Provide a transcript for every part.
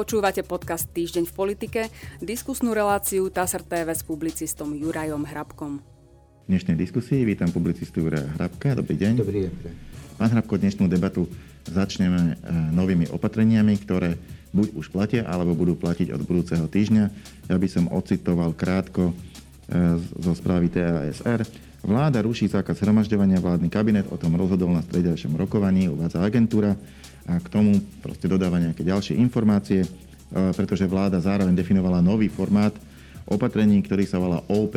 Počúvate podcast Týždeň v politike, diskusnú reláciu TASR TV s publicistom Jurajom Hrabkom. V dnešnej diskusii vítam publicistu Juraja Hrabka. Dobrý deň. Dobrý deň. Pán Hrabko, dnešnú debatu začneme e, novými opatreniami, ktoré buď už platia, alebo budú platiť od budúceho týždňa. Ja by som ocitoval krátko e, zo správy TASR. Vláda ruší zákaz hromažďovania, vládny kabinet o tom rozhodol na stredajšom rokovaní, uvádza agentúra a k tomu proste dodáva nejaké ďalšie informácie, e, pretože vláda zároveň definovala nový formát opatrení, ktorý sa volá OP+.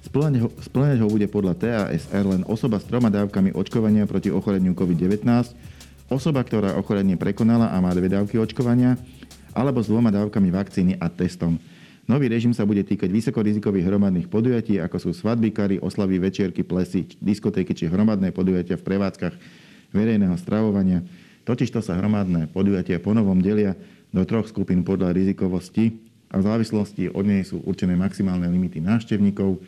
Splňať ho, bude podľa TASR len osoba s troma dávkami očkovania proti ochoreniu COVID-19, osoba, ktorá ochorenie prekonala a má dve dávky očkovania, alebo s dvoma dávkami vakcíny a testom. Nový režim sa bude týkať vysokorizikových hromadných podujatí, ako sú svadby, kary, oslavy, večierky, plesy, diskotéky či hromadné podujatia v prevádzkach verejného stravovania, Totižto sa hromadné podujatia ponovom delia do troch skupín podľa rizikovosti a v závislosti od nej sú určené maximálne limity návštevníkov. E,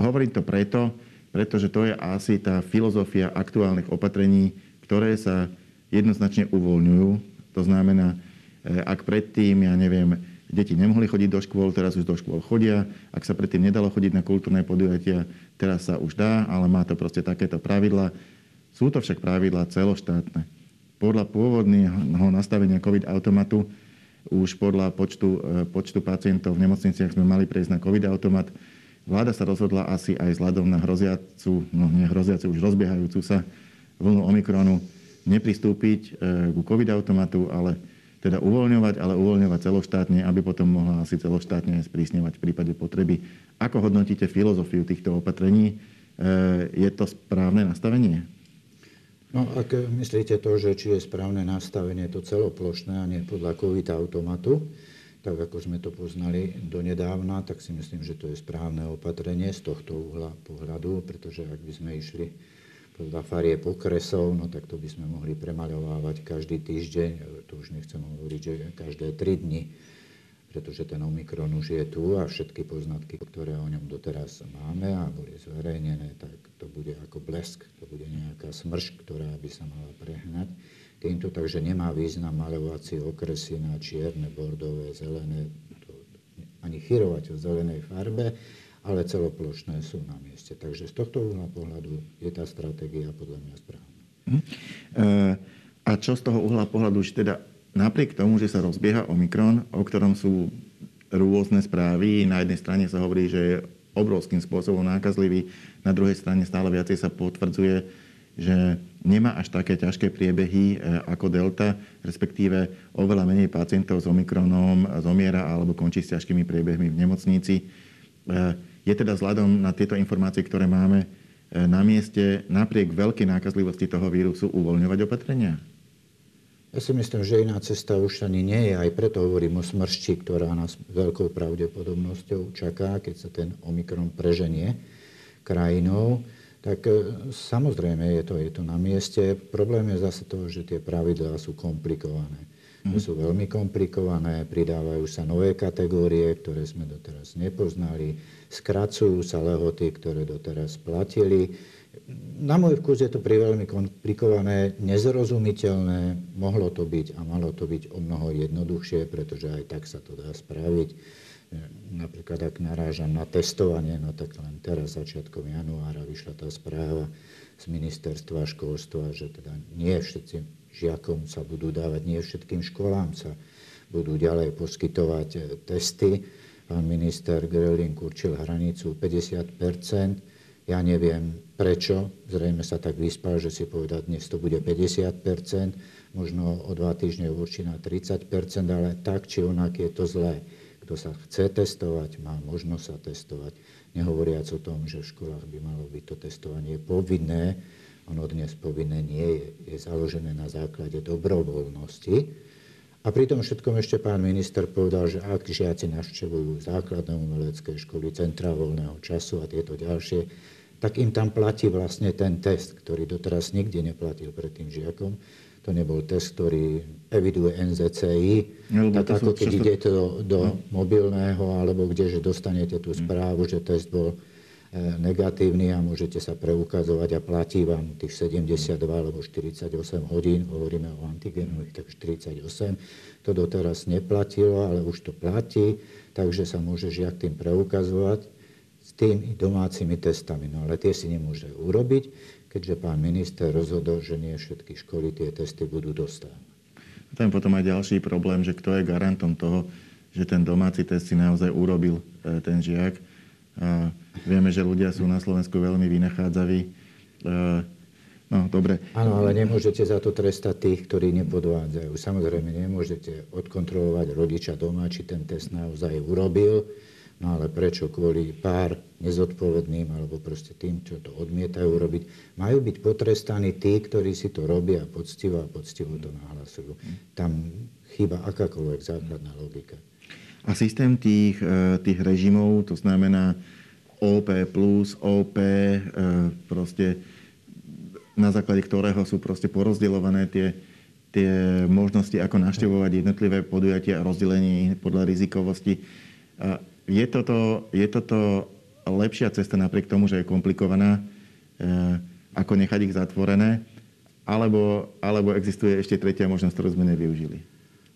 hovorím to preto, pretože to je asi tá filozofia aktuálnych opatrení, ktoré sa jednoznačne uvoľňujú. To znamená, e, ak predtým, ja neviem, deti nemohli chodiť do škôl, teraz už do škôl chodia. Ak sa predtým nedalo chodiť na kultúrne podujatia, teraz sa už dá, ale má to proste takéto pravidla. Sú to však pravidlá celoštátne podľa pôvodného nastavenia COVID-automatu už podľa počtu, e, počtu pacientov v nemocniciach sme mali prejsť na COVID-automat. Vláda sa rozhodla asi aj vzhľadom na hroziacu, no nie hroziacu, už rozbiehajúcu sa vlnu Omikronu nepristúpiť e, ku COVID-automatu, ale teda uvoľňovať, ale uvoľňovať celoštátne, aby potom mohla asi celoštátne sprísňovať v prípade potreby. Ako hodnotíte filozofiu týchto opatrení? E, je to správne nastavenie? No, ak myslíte to, že či je správne nastavenie to celoplošné a nie podľa COVID automatu, tak ako sme to poznali donedávna, tak si myslím, že to je správne opatrenie z tohto uhla pohľadu, pretože ak by sme išli podľa farie pokresov, no tak to by sme mohli premaľovávať každý týždeň, to už nechcem hovoriť, že každé tri dni pretože ten Omikron už je tu a všetky poznatky, ktoré o ňom doteraz máme a boli zverejnené, tak to bude ako blesk, to bude nejaká smrš, ktorá by sa mala prehnať týmto, takže nemá význam maľovacie okresy na čierne, bordové, zelené, to, ani chyrovať o zelenej farbe, ale celoplošné sú na mieste. Takže z tohto uhla pohľadu je tá stratégia podľa mňa správna. Uh, a čo z toho uhla pohľadu, že teda napriek tomu, že sa rozbieha Omikron, o ktorom sú rôzne správy, na jednej strane sa hovorí, že je obrovským spôsobom nákazlivý, na druhej strane stále viacej sa potvrdzuje, že nemá až také ťažké priebehy e, ako delta, respektíve oveľa menej pacientov s Omikronom zomiera alebo končí s ťažkými priebehmi v nemocnici. E, je teda vzhľadom na tieto informácie, ktoré máme e, na mieste, napriek veľkej nákazlivosti toho vírusu uvoľňovať opatrenia? Ja si myslím, že iná cesta už ani nie je. Aj preto hovorím o smršti, ktorá nás veľkou pravdepodobnosťou čaká, keď sa ten Omikron preženie krajinou. Tak e, samozrejme je to, je to na mieste. Problém je zase to, že tie pravidlá sú komplikované. Mm. Sú veľmi komplikované, pridávajú sa nové kategórie, ktoré sme doteraz nepoznali, skracujú sa lehoty, ktoré doteraz platili na môj vkus je to priveľmi komplikované, nezrozumiteľné, mohlo to byť a malo to byť o mnoho jednoduchšie, pretože aj tak sa to dá spraviť. Napríklad, ak narážam na testovanie, no tak len teraz, začiatkom januára, vyšla tá správa z ministerstva školstva, že teda nie všetci žiakom sa budú dávať, nie všetkým školám sa budú ďalej poskytovať testy. Pán minister Grelink určil hranicu 50 ja neviem prečo, zrejme sa tak vyspal, že si povedal, dnes to bude 50% možno o dva týždne určí na 30% ale tak či onak je to zlé. Kto sa chce testovať, má možnosť sa testovať. Nehovoriac o tom, že v školách by malo byť to testovanie povinné, ono dnes povinné nie je, je založené na základe dobrovoľnosti. A pri tom všetkom ešte pán minister povedal, že ak žiaci navštevujú základné umelecké školy, centra voľného času a tieto ďalšie, tak im tam platí vlastne ten test, ktorý doteraz nikde neplatil pred tým žiakom. To nebol test, ktorý eviduje NZCI, no, tak ako keď idete do, do no. mobilného, alebo kde, že dostanete tú hm. správu, že test bol negatívny a môžete sa preukazovať a platí vám tých 72 alebo 48 hodín, hovoríme o antigenových, tak 48. To doteraz neplatilo, ale už to platí, takže sa môže žiak tým preukazovať s tými domácimi testami. No ale tie si nemôže urobiť, keďže pán minister rozhodol, že nie všetky školy tie testy budú dostávať. Tam potom aj ďalší problém, že kto je garantom toho, že ten domáci test si naozaj urobil e, ten žiak vieme, že ľudia sú na Slovensku veľmi vynachádzaví. No, dobre. Áno, ale nemôžete za to trestať tých, ktorí nepodvádzajú. Samozrejme, nemôžete odkontrolovať rodiča doma, či ten test naozaj urobil. No ale prečo? Kvôli pár nezodpovedným alebo proste tým, čo to odmietajú robiť. Majú byť potrestaní tí, ktorí si to robia poctivo a poctivo to nahlasujú. Tam chýba akákoľvek základná logika. A systém tých, e, tých režimov, to znamená OP+, OP, e, proste na základe ktorého sú proste porozdeľované tie, tie možnosti, ako navštevovať jednotlivé podujatia a rozdelenie podľa rizikovosti. Je toto, je toto lepšia cesta napriek tomu, že je komplikovaná, e, ako nechať ich zatvorené, alebo, alebo existuje ešte tretia možnosť, ktorú sme nevyužili?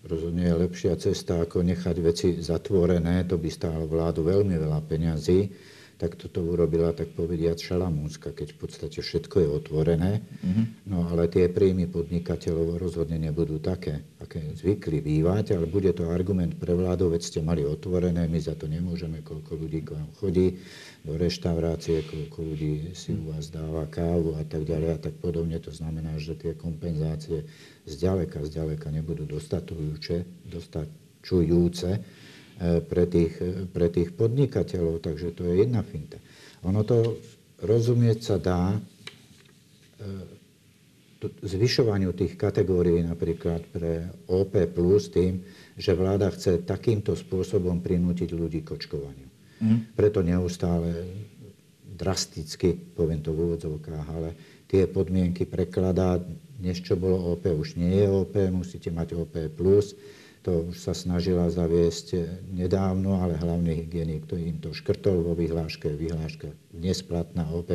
Rozhodne je lepšia cesta, ako nechať veci zatvorené. To by stálo vládu veľmi veľa peňazí. Tak toto urobila, tak povediať, Šalamúnska, keď v podstate všetko je otvorené. Mm-hmm. No ale tie príjmy podnikateľov rozhodne nebudú také, aké zvykli bývať, ale bude to argument pre vládu, veď ste mali otvorené, my za to nemôžeme, koľko ľudí k vám chodí do reštaurácie, koľko ľudí si u vás dáva kávu a tak ďalej a tak podobne. To znamená, že tie kompenzácie zďaleka, zďaleka nebudú dostatujúce, dostačujúce pre tých, pre tých podnikateľov. Takže to je jedna finta. Ono to rozumieť sa dá e, zvyšovaniu tých kategórií napríklad pre OP plus tým, že vláda chce takýmto spôsobom prinútiť ľudí k očkovaniu. Mm. Preto neustále drasticky, poviem to v úvodzovkách, ale tie podmienky prekladá dnes, čo bolo OP, už nie je OP, musíte mať OP+. To už sa snažila zaviesť nedávno, ale hlavný hygienik to im to škrtol vo vyhláške. Vyhláška dnes platná OP+.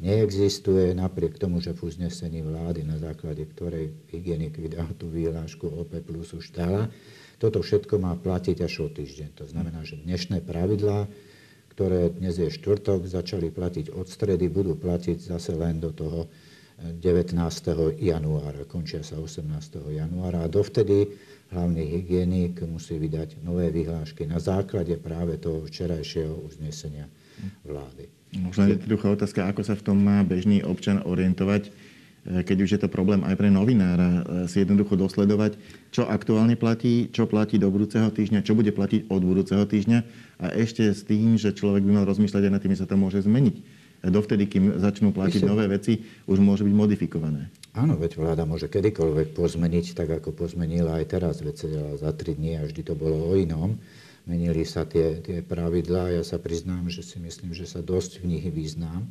Neexistuje napriek tomu, že v uznesení vlády, na základe ktorej hygienik vydal tú vyhlášku OP už dala, toto všetko má platiť až o týždeň. To znamená, že dnešné pravidlá, ktoré dnes je štvrtok, začali platiť od stredy, budú platiť zase len do toho 19. januára, končia sa 18. januára a dovtedy hlavný hygienik musí vydať nové vyhlášky na základe práve toho včerajšieho uznesenia vlády. Možno jednoduchá otázka, ako sa v tom má bežný občan orientovať, e, keď už je to problém aj pre novinára, e, si jednoducho dosledovať, čo aktuálne platí, čo platí do budúceho týždňa, čo bude platiť od budúceho týždňa a ešte s tým, že človek by mal rozmýšľať aj nad tým, že sa to môže zmeniť dovtedy, kým začnú platiť nové veci, už môže byť modifikované. Áno, veď vláda môže kedykoľvek pozmeniť, tak ako pozmenila aj teraz, veď za 3 dní a vždy to bolo o inom. Menili sa tie, tie pravidlá, ja sa priznám, že si myslím, že sa dosť v nich vyznám,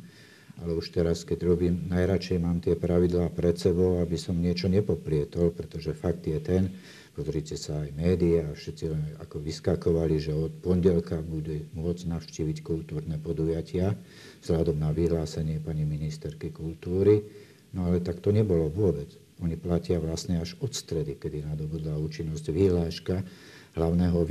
ale už teraz, keď robím, najradšej mám tie pravidlá pred sebou, aby som niečo nepoprietol, pretože fakt je ten, pozrite sa aj médiá, všetci ako vyskakovali, že od pondelka bude môcť navštíviť kultúrne podujatia vzhľadom na vyhlásenie pani ministerky kultúry. No ale tak to nebolo vôbec. Oni platia vlastne až od stredy, kedy nadobudla účinnosť vyhláška hlavného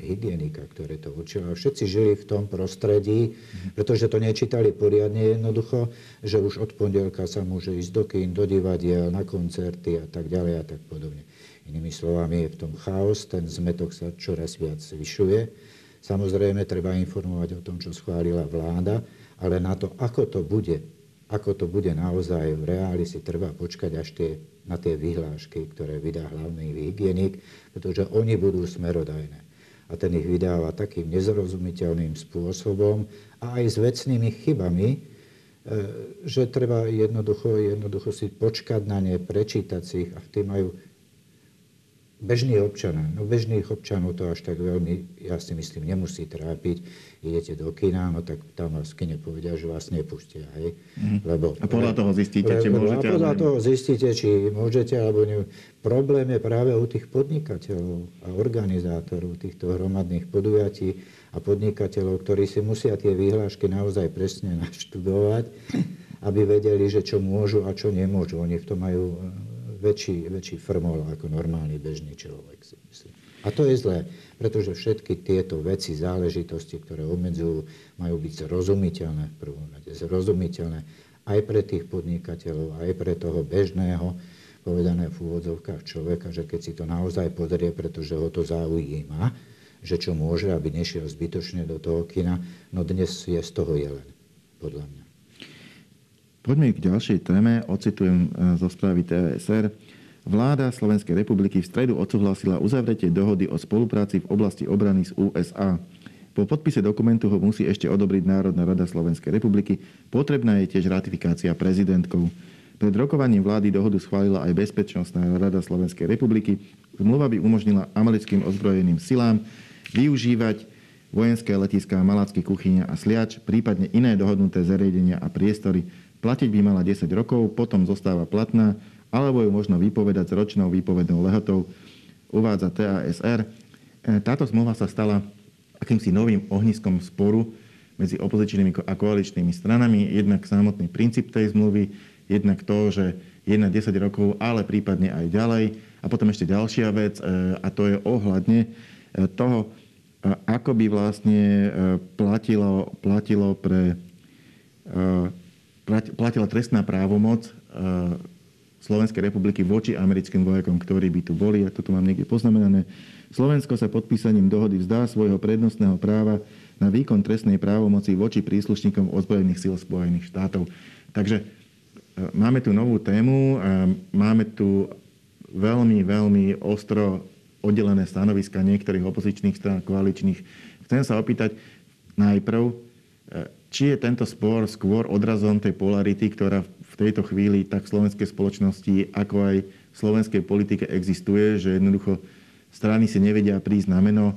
hygienika, ktoré to učil. A všetci žili v tom prostredí, pretože to nečítali poriadne jednoducho, že už od pondelka sa môže ísť do kín, do divadiel, na koncerty a tak ďalej a tak podobne. Inými slovami je v tom chaos, ten zmetok sa čoraz viac zvyšuje. Samozrejme, treba informovať o tom, čo schválila vláda, ale na to, ako to bude, ako to bude naozaj v reáli, si treba počkať až tie, na tie vyhlášky, ktoré vydá hlavný hygienik, pretože oni budú smerodajné. A ten ich vydáva takým nezrozumiteľným spôsobom a aj s vecnými chybami, e, že treba jednoducho, jednoducho si počkať na ne, prečítať si ich a v tým majú bežný občan, no bežných občanov to až tak veľmi, ja si myslím, nemusí trápiť. Idete do kina, no tak tam vás kine povedia, že vás nepustia. Hej? Mm. Lebo, a podľa toho zistíte, či môžete. A podľa toho zistíte, či môžete alebo nie. Problém je práve u tých podnikateľov a organizátorov týchto hromadných podujatí a podnikateľov, ktorí si musia tie výhlášky naozaj presne naštudovať, aby vedeli, že čo môžu a čo nemôžu. Oni v tom majú väčší, väčší formol ako normálny bežný človek, si myslím. A to je zlé, pretože všetky tieto veci, záležitosti, ktoré obmedzujú, majú byť zrozumiteľné v prvom rade. Zrozumiteľné aj pre tých podnikateľov, aj pre toho bežného, povedané v úvodzovkách človeka, že keď si to naozaj pozrie, pretože ho to zaujíma, že čo môže, aby nešiel zbytočne do toho kina, no dnes je z toho jelen, podľa mňa. Poďme k ďalšej téme. Ocitujem e, zo správy TVSR. Vláda Slovenskej republiky v stredu odsúhlasila uzavretie dohody o spolupráci v oblasti obrany s USA. Po podpise dokumentu ho musí ešte odobriť Národná rada Slovenskej republiky. Potrebná je tiež ratifikácia prezidentkou. Pred rokovaním vlády dohodu schválila aj Bezpečnostná rada Slovenskej republiky. Zmluva by umožnila americkým ozbrojeným silám využívať vojenské letiská Malacky, Kuchyňa a Sliač, prípadne iné dohodnuté zariadenia a priestory. Platiť by mala 10 rokov, potom zostáva platná, alebo ju možno vypovedať s ročnou výpovednou lehotou, uvádza TASR. E, táto zmluva sa stala akýmsi novým ohniskom sporu medzi opozičnými a koaličnými stranami. Jednak samotný princíp tej zmluvy, Jednak to, že jedna 10 rokov, ale prípadne aj ďalej. A potom ešte ďalšia vec, e, a to je ohľadne e, toho, ako by vlastne platilo, platilo pre, platila trestná právomoc Slovenskej republiky voči americkým vojakom, ktorí by tu boli. A toto mám niekde poznamenané. Slovensko sa podpísaním dohody vzdá svojho prednostného práva na výkon trestnej právomoci voči príslušníkom ozbrojených síl Spojených štátov. Takže Máme tu novú tému, máme tu veľmi, veľmi ostro oddelené stanoviska niektorých opozičných strán, koaličných. Chcem sa opýtať najprv, e, či je tento spor skôr odrazom tej polarity, ktorá v tejto chvíli tak v slovenskej spoločnosti, ako aj v slovenskej politike existuje, že jednoducho strany si nevedia prísť na meno,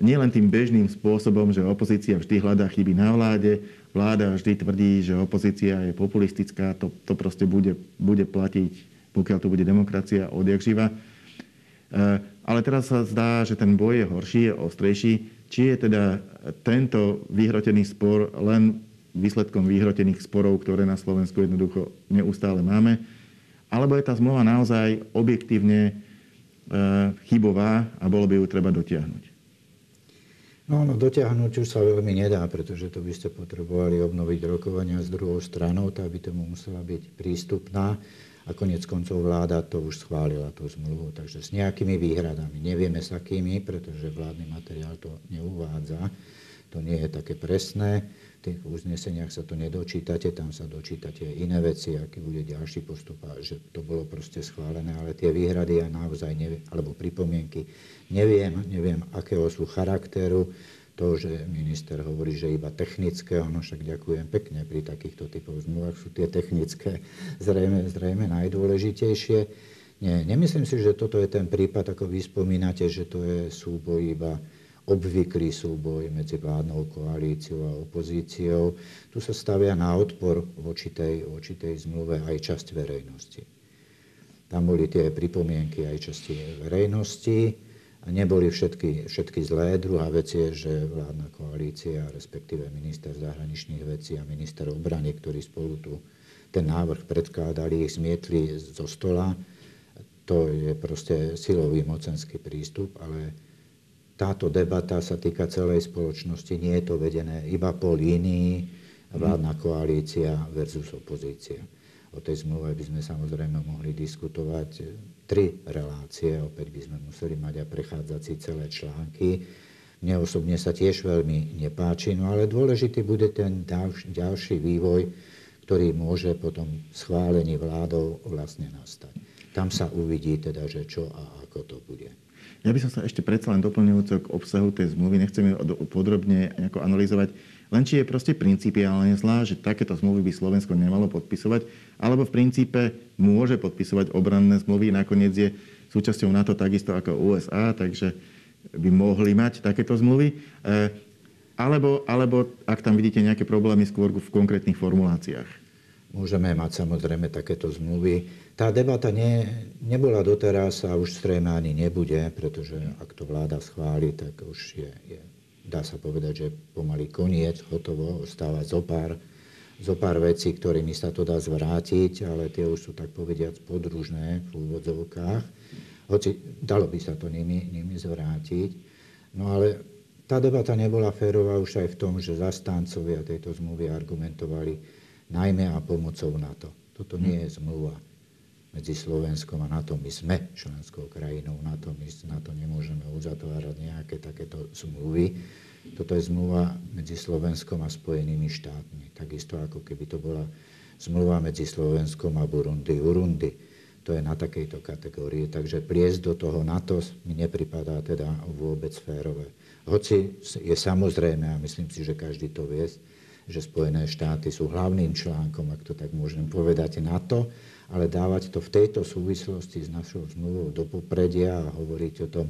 nielen tým bežným spôsobom, že opozícia vždy hľadá chyby na vláde, vláda vždy tvrdí, že opozícia je populistická, to, to proste bude, bude platiť, pokiaľ to bude demokracia odjak živa. E, ale teraz sa zdá, že ten boj je horší, je ostrejší. Či je teda tento vyhrotený spor len výsledkom vyhrotených sporov, ktoré na Slovensku jednoducho neustále máme, alebo je tá zmluva naozaj objektívne e, chybová a bolo by ju treba dotiahnuť. No, no dotiahnuť už sa veľmi nedá, pretože to by ste potrebovali obnoviť rokovania s druhou stranou, tá by tomu musela byť prístupná a konec koncov vláda to už schválila, tú zmluvu. Takže s nejakými výhradami. Nevieme s akými, pretože vládny materiál to neuvádza. To nie je také presné tých uzneseniach sa to nedočítate, tam sa dočítate iné veci, aký bude ďalší postup a že to bolo proste schválené, ale tie výhrady ja naozaj neviem, alebo pripomienky neviem, neviem, akého sú charakteru. To, že minister hovorí, že iba technické, no však ďakujem pekne, pri takýchto typoch zmluvách sú tie technické zrejme, zrejme najdôležitejšie. Nie, nemyslím si, že toto je ten prípad, ako vy spomínate, že to je súboj iba obvyklý súboj medzi vládnou koalíciou a opozíciou. Tu sa stavia na odpor voči tej, voči tej zmluve aj časť verejnosti. Tam boli tie pripomienky aj časti verejnosti neboli všetky, všetky zlé. Druhá vec je, že vládna koalícia, respektíve minister zahraničných vecí a minister obrany, ktorí spolu tu ten návrh predkladali, ich zmietli zo stola. To je proste silový mocenský prístup, ale táto debata sa týka celej spoločnosti. Nie je to vedené iba po línii vládna koalícia versus opozícia. O tej zmluve by sme samozrejme mohli diskutovať tri relácie, opäť by sme museli mať a prechádzať si celé články. Mne osobne sa tiež veľmi nepáči, no ale dôležitý bude ten ďalší vývoj, ktorý môže potom schválení vládou vlastne nastať. Tam sa uvidí teda, že čo a ako to bude. Ja by som sa ešte predsa len doplňujúco k obsahu tej zmluvy, nechcem ju podrobne analyzovať, len či je proste principiálne zlá, že takéto zmluvy by Slovensko nemalo podpisovať, alebo v princípe môže podpisovať obranné zmluvy, nakoniec je súčasťou NATO takisto ako USA, takže by mohli mať takéto zmluvy. E, alebo, alebo ak tam vidíte nejaké problémy skôr v konkrétnych formuláciách. Môžeme mať samozrejme takéto zmluvy tá debata ne, nebola doteraz a už zrejme ani nebude, pretože ak to vláda schváli, tak už je, je dá sa povedať, že pomaly koniec, hotovo, ostáva zo pár, zo pár vecí, ktorými sa to dá zvrátiť, ale tie už sú tak povediať podružné v úvodzovkách. Hoci dalo by sa to nimi, nimi zvrátiť. No ale tá debata nebola férová už aj v tom, že zastáncovia tejto zmluvy argumentovali najmä a pomocou NATO. Toto nie je zmluva medzi Slovenskom a NATO. My sme členskou krajinou NATO, my na to nemôžeme uzatvárať nejaké takéto zmluvy. Toto je zmluva medzi Slovenskom a Spojenými štátmi. Takisto ako keby to bola zmluva medzi Slovenskom a Burundi. Urundi. To je na takejto kategórii. Takže pliesť do toho NATO mi nepripadá teda vôbec férové. Hoci je samozrejme, a myslím si, že každý to vie, že Spojené štáty sú hlavným článkom, ak to tak môžem povedať, NATO, ale dávať to v tejto súvislosti s našou zmluvou do popredia a hovoriť o tom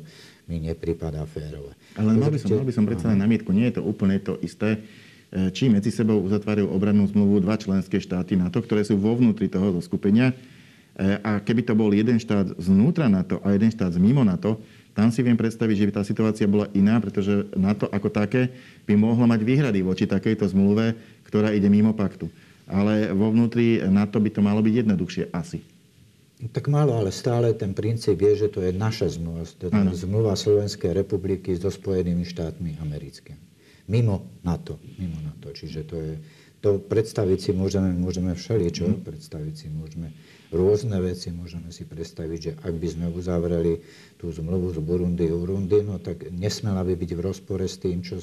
mi nepripadá férové. Ale mal by som, mal by som predsa len namietku, nie je to úplne to isté, e, či medzi sebou uzatvárajú obrannú zmluvu dva členské štáty NATO, ktoré sú vo vnútri toho skupenia. E, a keby to bol jeden štát znútra NATO a jeden štát mimo NATO, tam si viem predstaviť, že by tá situácia bola iná, pretože NATO ako také by mohlo mať výhrady voči takejto zmluve, ktorá ide mimo paktu ale vo vnútri NATO by to malo byť jednoduchšie asi. Tak málo, ale stále ten princíp je, že to je naša zmluva, teda zmluva Slovenskej republiky so Spojenými štátmi americkými. Mimo NATO, mimo NATO. Čiže to je, to predstaviť si môžeme, môžeme všeličo, mm. predstaviť si môžeme rôzne veci, môžeme si predstaviť, že ak by sme uzavreli tú zmluvu z Burundi, Urundi, no tak nesmela by byť v rozpore s tým, čo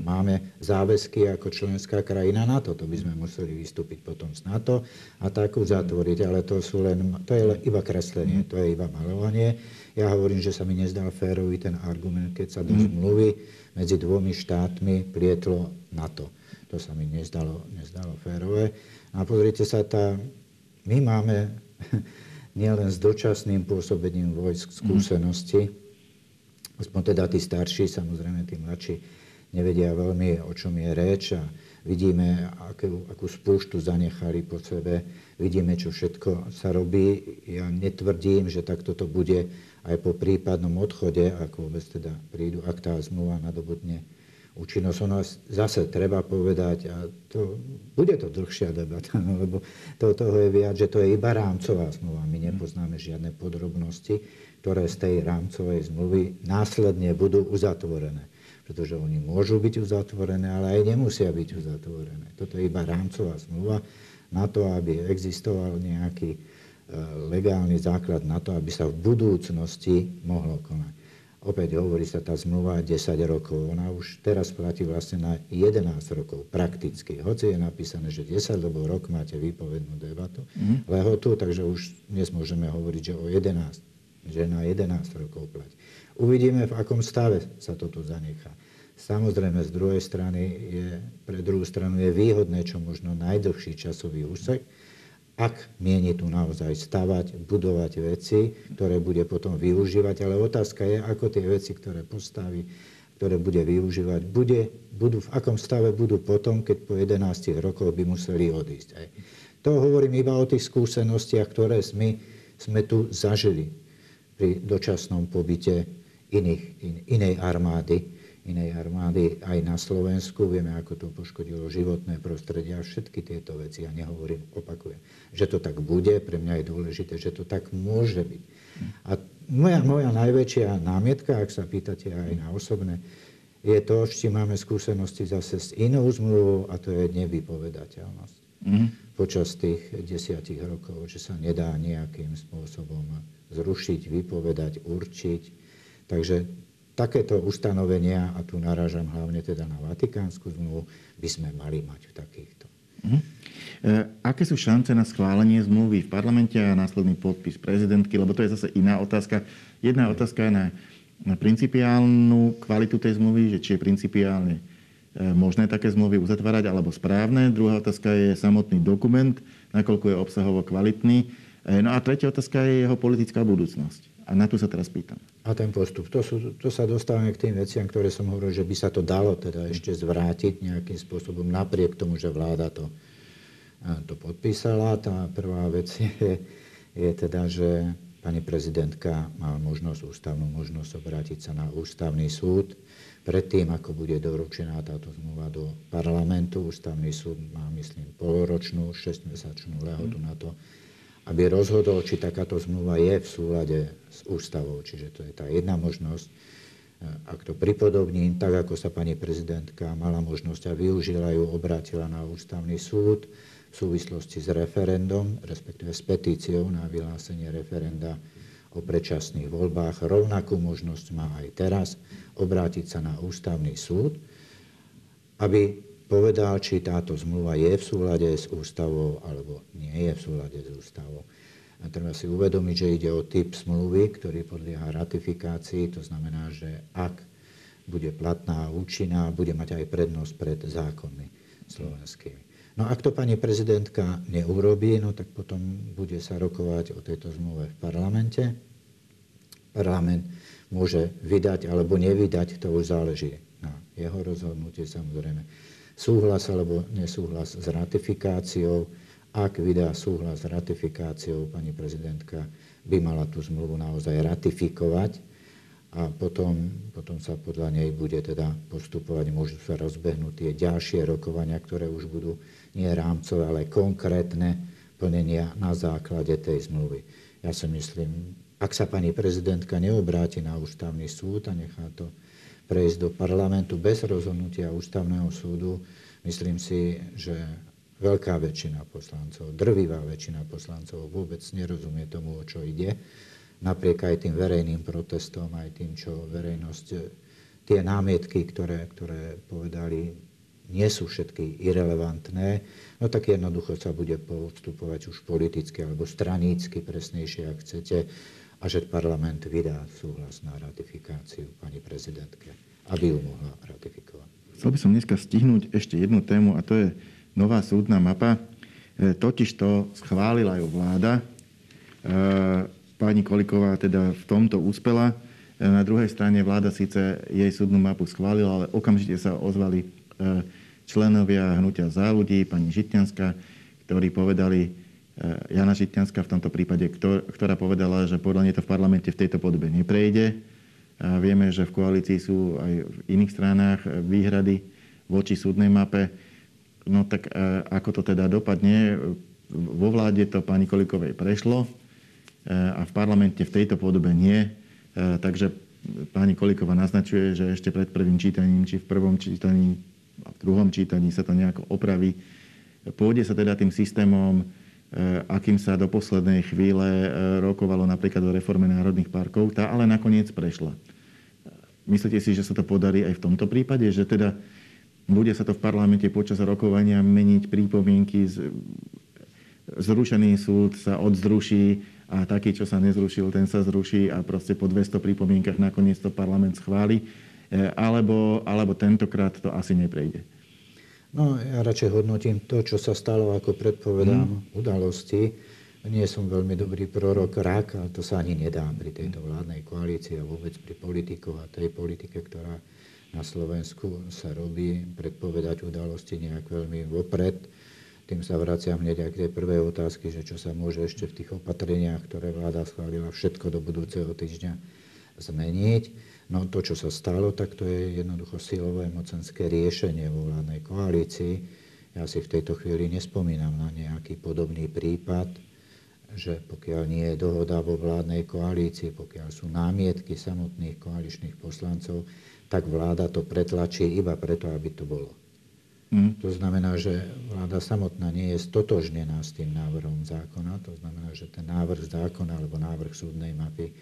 máme záväzky ako členská krajina NATO. To by sme museli vystúpiť potom z NATO a tak uzatvoriť. Ale to, sú len, to je iba kreslenie, to je iba malovanie. Ja hovorím, že sa mi nezdal férový ten argument, keď sa do mhm. zmluvy medzi dvomi štátmi plietlo NATO. To sa mi nezdalo, nezdalo férové. A pozrite sa, tá, my máme nielen s dočasným pôsobením vojsk skúsenosti, aspoň teda tí starší, samozrejme tí mladší, nevedia veľmi, o čom je reč a vidíme, akú, akú spúštu zanechali po sebe, vidíme, čo všetko sa robí. Ja netvrdím, že takto to bude aj po prípadnom odchode, ako vôbec teda prídu, ak tá zmluva nadobudne účinnosť. Ono zase treba povedať, a to, bude to dlhšia debata, no, lebo to, toho je viac, že to je iba rámcová zmluva. My nepoznáme žiadne podrobnosti, ktoré z tej rámcovej zmluvy následne budú uzatvorené pretože oni môžu byť uzatvorené, ale aj nemusia byť uzatvorené. Toto je iba rámcová zmluva na to, aby existoval nejaký e, legálny základ na to, aby sa v budúcnosti mohlo konať. Opäť hovorí sa tá zmluva 10 rokov. Ona už teraz platí vlastne na 11 rokov prakticky. Hoci je napísané, že 10, lebo rok máte výpovednú debatu, mm. lehotu, takže už dnes môžeme hovoriť, že o 11, že na 11 rokov platí. Uvidíme, v akom stave sa toto zanechá. Samozrejme, z druhej strany je, pre druhú stranu je výhodné, čo možno najdlhší časový úsek, ak mieni tu naozaj stavať, budovať veci, ktoré bude potom využívať. Ale otázka je, ako tie veci, ktoré postaví, ktoré bude využívať, bude, budú, v akom stave budú potom, keď po 11 rokoch by museli odísť. Aj. To hovorím iba o tých skúsenostiach, ktoré sme, sme tu zažili pri dočasnom pobyte iných, in, inej armády, inej armády aj na Slovensku. Vieme, ako to poškodilo životné prostredie a všetky tieto veci. Ja nehovorím, opakujem, že to tak bude. Pre mňa je dôležité, že to tak môže byť. A moja, moja najväčšia námietka, ak sa pýtate aj na osobné, je to, či máme skúsenosti zase s inou zmluvou a to je nevypovedateľnosť. Mm. Počas tých desiatich rokov, že sa nedá nejakým spôsobom zrušiť, vypovedať, určiť Takže takéto ustanovenia, a tu narážam hlavne teda na Vatikánsku zmluvu, by sme mali mať v takýchto. Uh-huh. E, aké sú šance na schválenie zmluvy v parlamente a následný podpis prezidentky? Lebo to je zase iná otázka. Jedna otázka je na, na principiálnu kvalitu tej zmluvy, že či je principiálne e, možné také zmluvy uzatvárať alebo správne. Druhá otázka je samotný dokument, nakoľko je obsahovo kvalitný. E, no a tretia otázka je jeho politická budúcnosť. A na to sa teraz pýtam. A ten postup. To, sú, to sa dostávame k tým veciam, ktoré som hovoril, že by sa to dalo teda ešte zvrátiť nejakým spôsobom, napriek tomu, že vláda to, to podpísala. Tá prvá vec je, je teda, že pani prezidentka má možnosť, ústavnú možnosť obrátiť sa na ústavný súd predtým, ako bude doručená táto zmluva do parlamentu. Ústavný súd má, myslím, poloročnú, 6-mesačnú lehotu na to, aby rozhodol, či takáto zmluva je v súlade s ústavou. Čiže to je tá jedna možnosť. Ak to pripodobním, tak ako sa pani prezidentka mala možnosť a využila ju, obrátila na ústavný súd v súvislosti s referendum, respektíve s petíciou na vyhlásenie referenda o predčasných voľbách. Rovnakú možnosť má aj teraz obrátiť sa na ústavný súd, aby povedal, či táto zmluva je v súlade s ústavou alebo nie je v súlade s ústavou. A treba si uvedomiť, že ide o typ zmluvy, ktorý podlieha ratifikácii. To znamená, že ak bude platná a účinná, bude mať aj prednosť pred zákonmi slovenskými. No ak to pani prezidentka neurobí, no tak potom bude sa rokovať o tejto zmluve v parlamente. Parlament môže vydať alebo nevydať, to už záleží na jeho rozhodnutie samozrejme. Súhlas alebo nesúhlas s ratifikáciou. Ak vydá súhlas s ratifikáciou, pani prezidentka by mala tú zmluvu naozaj ratifikovať a potom, potom sa podľa nej bude teda postupovať, môžu sa rozbehnúť tie ďalšie rokovania, ktoré už budú nie rámcové, ale konkrétne plnenia na základe tej zmluvy. Ja si myslím, ak sa pani prezidentka neobráti na ústavný súd a nechá to prejsť do parlamentu bez rozhodnutia ústavného súdu, myslím si, že veľká väčšina poslancov, drvivá väčšina poslancov vôbec nerozumie tomu, o čo ide. Napriek aj tým verejným protestom, aj tým, čo verejnosť, tie námietky, ktoré, ktoré povedali, nie sú všetky irrelevantné, no tak jednoducho sa bude postupovať už politicky alebo stranícky, presnejšie, ak chcete, a že parlament vydá súhlas na ratifikáciu pani prezidentke, aby ju mohla ratifikovať. Chcel by som dneska stihnúť ešte jednu tému a to je nová súdna mapa. E, totiž to schválila ju vláda. E, Pani Koliková teda v tomto úspela. E, na druhej strane vláda síce jej súdnu mapu schválila, ale okamžite sa ozvali členovia hnutia za ľudí, pani Žitňanská, ktorí povedali, Jana Žitňanská v tomto prípade, ktorá povedala, že podľa nej to v parlamente v tejto podobe neprejde. A vieme, že v koalícii sú aj v iných stranách výhrady voči súdnej mape. No tak ako to teda dopadne? Vo vláde to pani Kolikovej prešlo a v parlamente v tejto podobe nie. Takže pani Kolikova naznačuje, že ešte pred prvým čítaním, či v prvom čítaní a v druhom čítaní sa to nejako opraví. Pôjde sa teda tým systémom, akým sa do poslednej chvíle rokovalo napríklad o reforme národných parkov, tá ale nakoniec prešla. Myslíte si, že sa to podarí aj v tomto prípade, že teda bude sa to v parlamente počas rokovania meniť prípomienky, zrušený súd sa odzruší, a taký, čo sa nezrušil, ten sa zruší a proste po 200 pripomienkach nakoniec to parlament schváli. E, alebo, alebo tentokrát to asi neprejde. No, ja radšej hodnotím to, čo sa stalo, ako predpovedám, hmm. udalosti. Nie som veľmi dobrý prorok rak, ale to sa ani nedá pri tejto vládnej koalícii a vôbec pri politikoch a tej politike, ktorá na Slovensku sa robí, predpovedať udalosti nejak veľmi vopred tým sa vraciam hneď aj k tej prvej otázky, že čo sa môže ešte v tých opatreniach, ktoré vláda schválila všetko do budúceho týždňa zmeniť. No to, čo sa stalo, tak to je jednoducho silové mocenské riešenie vo vládnej koalícii. Ja si v tejto chvíli nespomínam na nejaký podobný prípad, že pokiaľ nie je dohoda vo vládnej koalícii, pokiaľ sú námietky samotných koaličných poslancov, tak vláda to pretlačí iba preto, aby to bolo. Mm. To znamená, že vláda samotná nie je stotožnená s tým návrhom zákona. To znamená, že ten návrh zákona alebo návrh súdnej mapy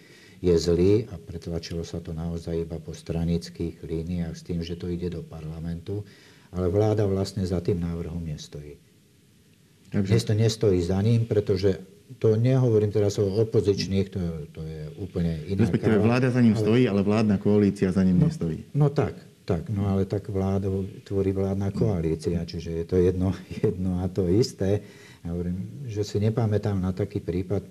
je zlý a pretlačilo sa to naozaj iba po stranických líniách s tým, že to ide do parlamentu, ale vláda vlastne za tým návrhom nestojí. Takže... To nestojí za ním, pretože to nehovorím teraz o opozičných, to, to je úplne iná Respektíve vláda za ním ale... stojí, ale vládna koalícia za ním no, nestojí. No tak, tak, no ale tak vládu tvorí vládna koalícia, čiže je to jedno, jedno a to isté. Ja hovorím, že si nepamätám na taký prípad,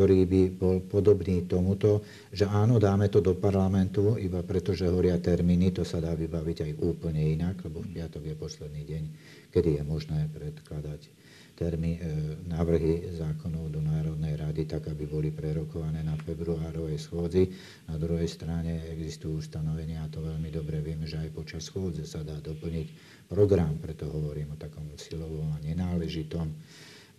ktorý by bol podobný tomuto, že áno, dáme to do parlamentu, iba preto, že horia termíny, to sa dá vybaviť aj úplne inak, lebo v piatok je posledný deň, kedy je možné predkladať termí, návrhy zákonov do Národnej rady, tak aby boli prerokované na februárovej schôdzi. Na druhej strane existujú ustanovenia, a to veľmi dobre vieme, že aj počas schôdze sa dá doplniť program, preto hovorím o takom silovom a nenáležitom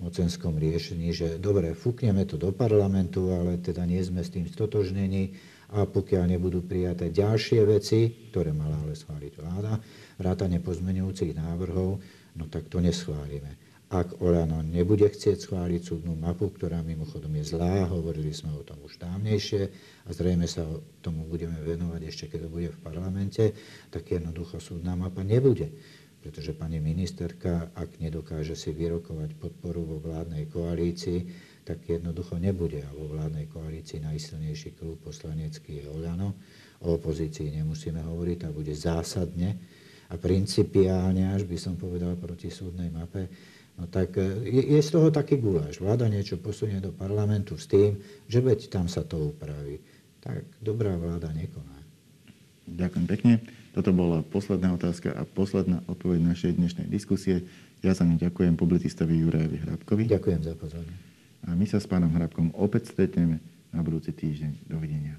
mocenskom riešení, že dobre, fúkneme to do parlamentu, ale teda nie sme s tým stotožnení a pokiaľ nebudú prijaté ďalšie veci, ktoré mala ale schváliť vláda, vrátane pozmenujúcich návrhov, no tak to neschválime. Ak Olano nebude chcieť schváliť súdnu mapu, ktorá mimochodom je zlá, hovorili sme o tom už dávnejšie a zrejme sa tomu budeme venovať ešte, keď to bude v parlamente, tak jednoducho súdna mapa nebude pretože pani ministerka, ak nedokáže si vyrokovať podporu vo vládnej koalícii, tak jednoducho nebude. A vo vládnej koalícii najsilnejší klub poslanecký je Oľano. O opozícii nemusíme hovoriť, tá bude zásadne a principiálne, až by som povedal, proti súdnej mape. No tak e, je, je z toho taký guláš. Vláda niečo posunie do parlamentu s tým, že veď tam sa to upraví. Tak dobrá vláda nekoná. Ďakujem pekne. Toto bola posledná otázka a posledná odpoveď našej dnešnej diskusie. Ja sa ňu ďakujem publicistovi Jurajovi Hrabkovi. Ďakujem za pozornosť. A my sa s pánom Hrabkom opäť stretneme na budúci týždeň. Dovidenia.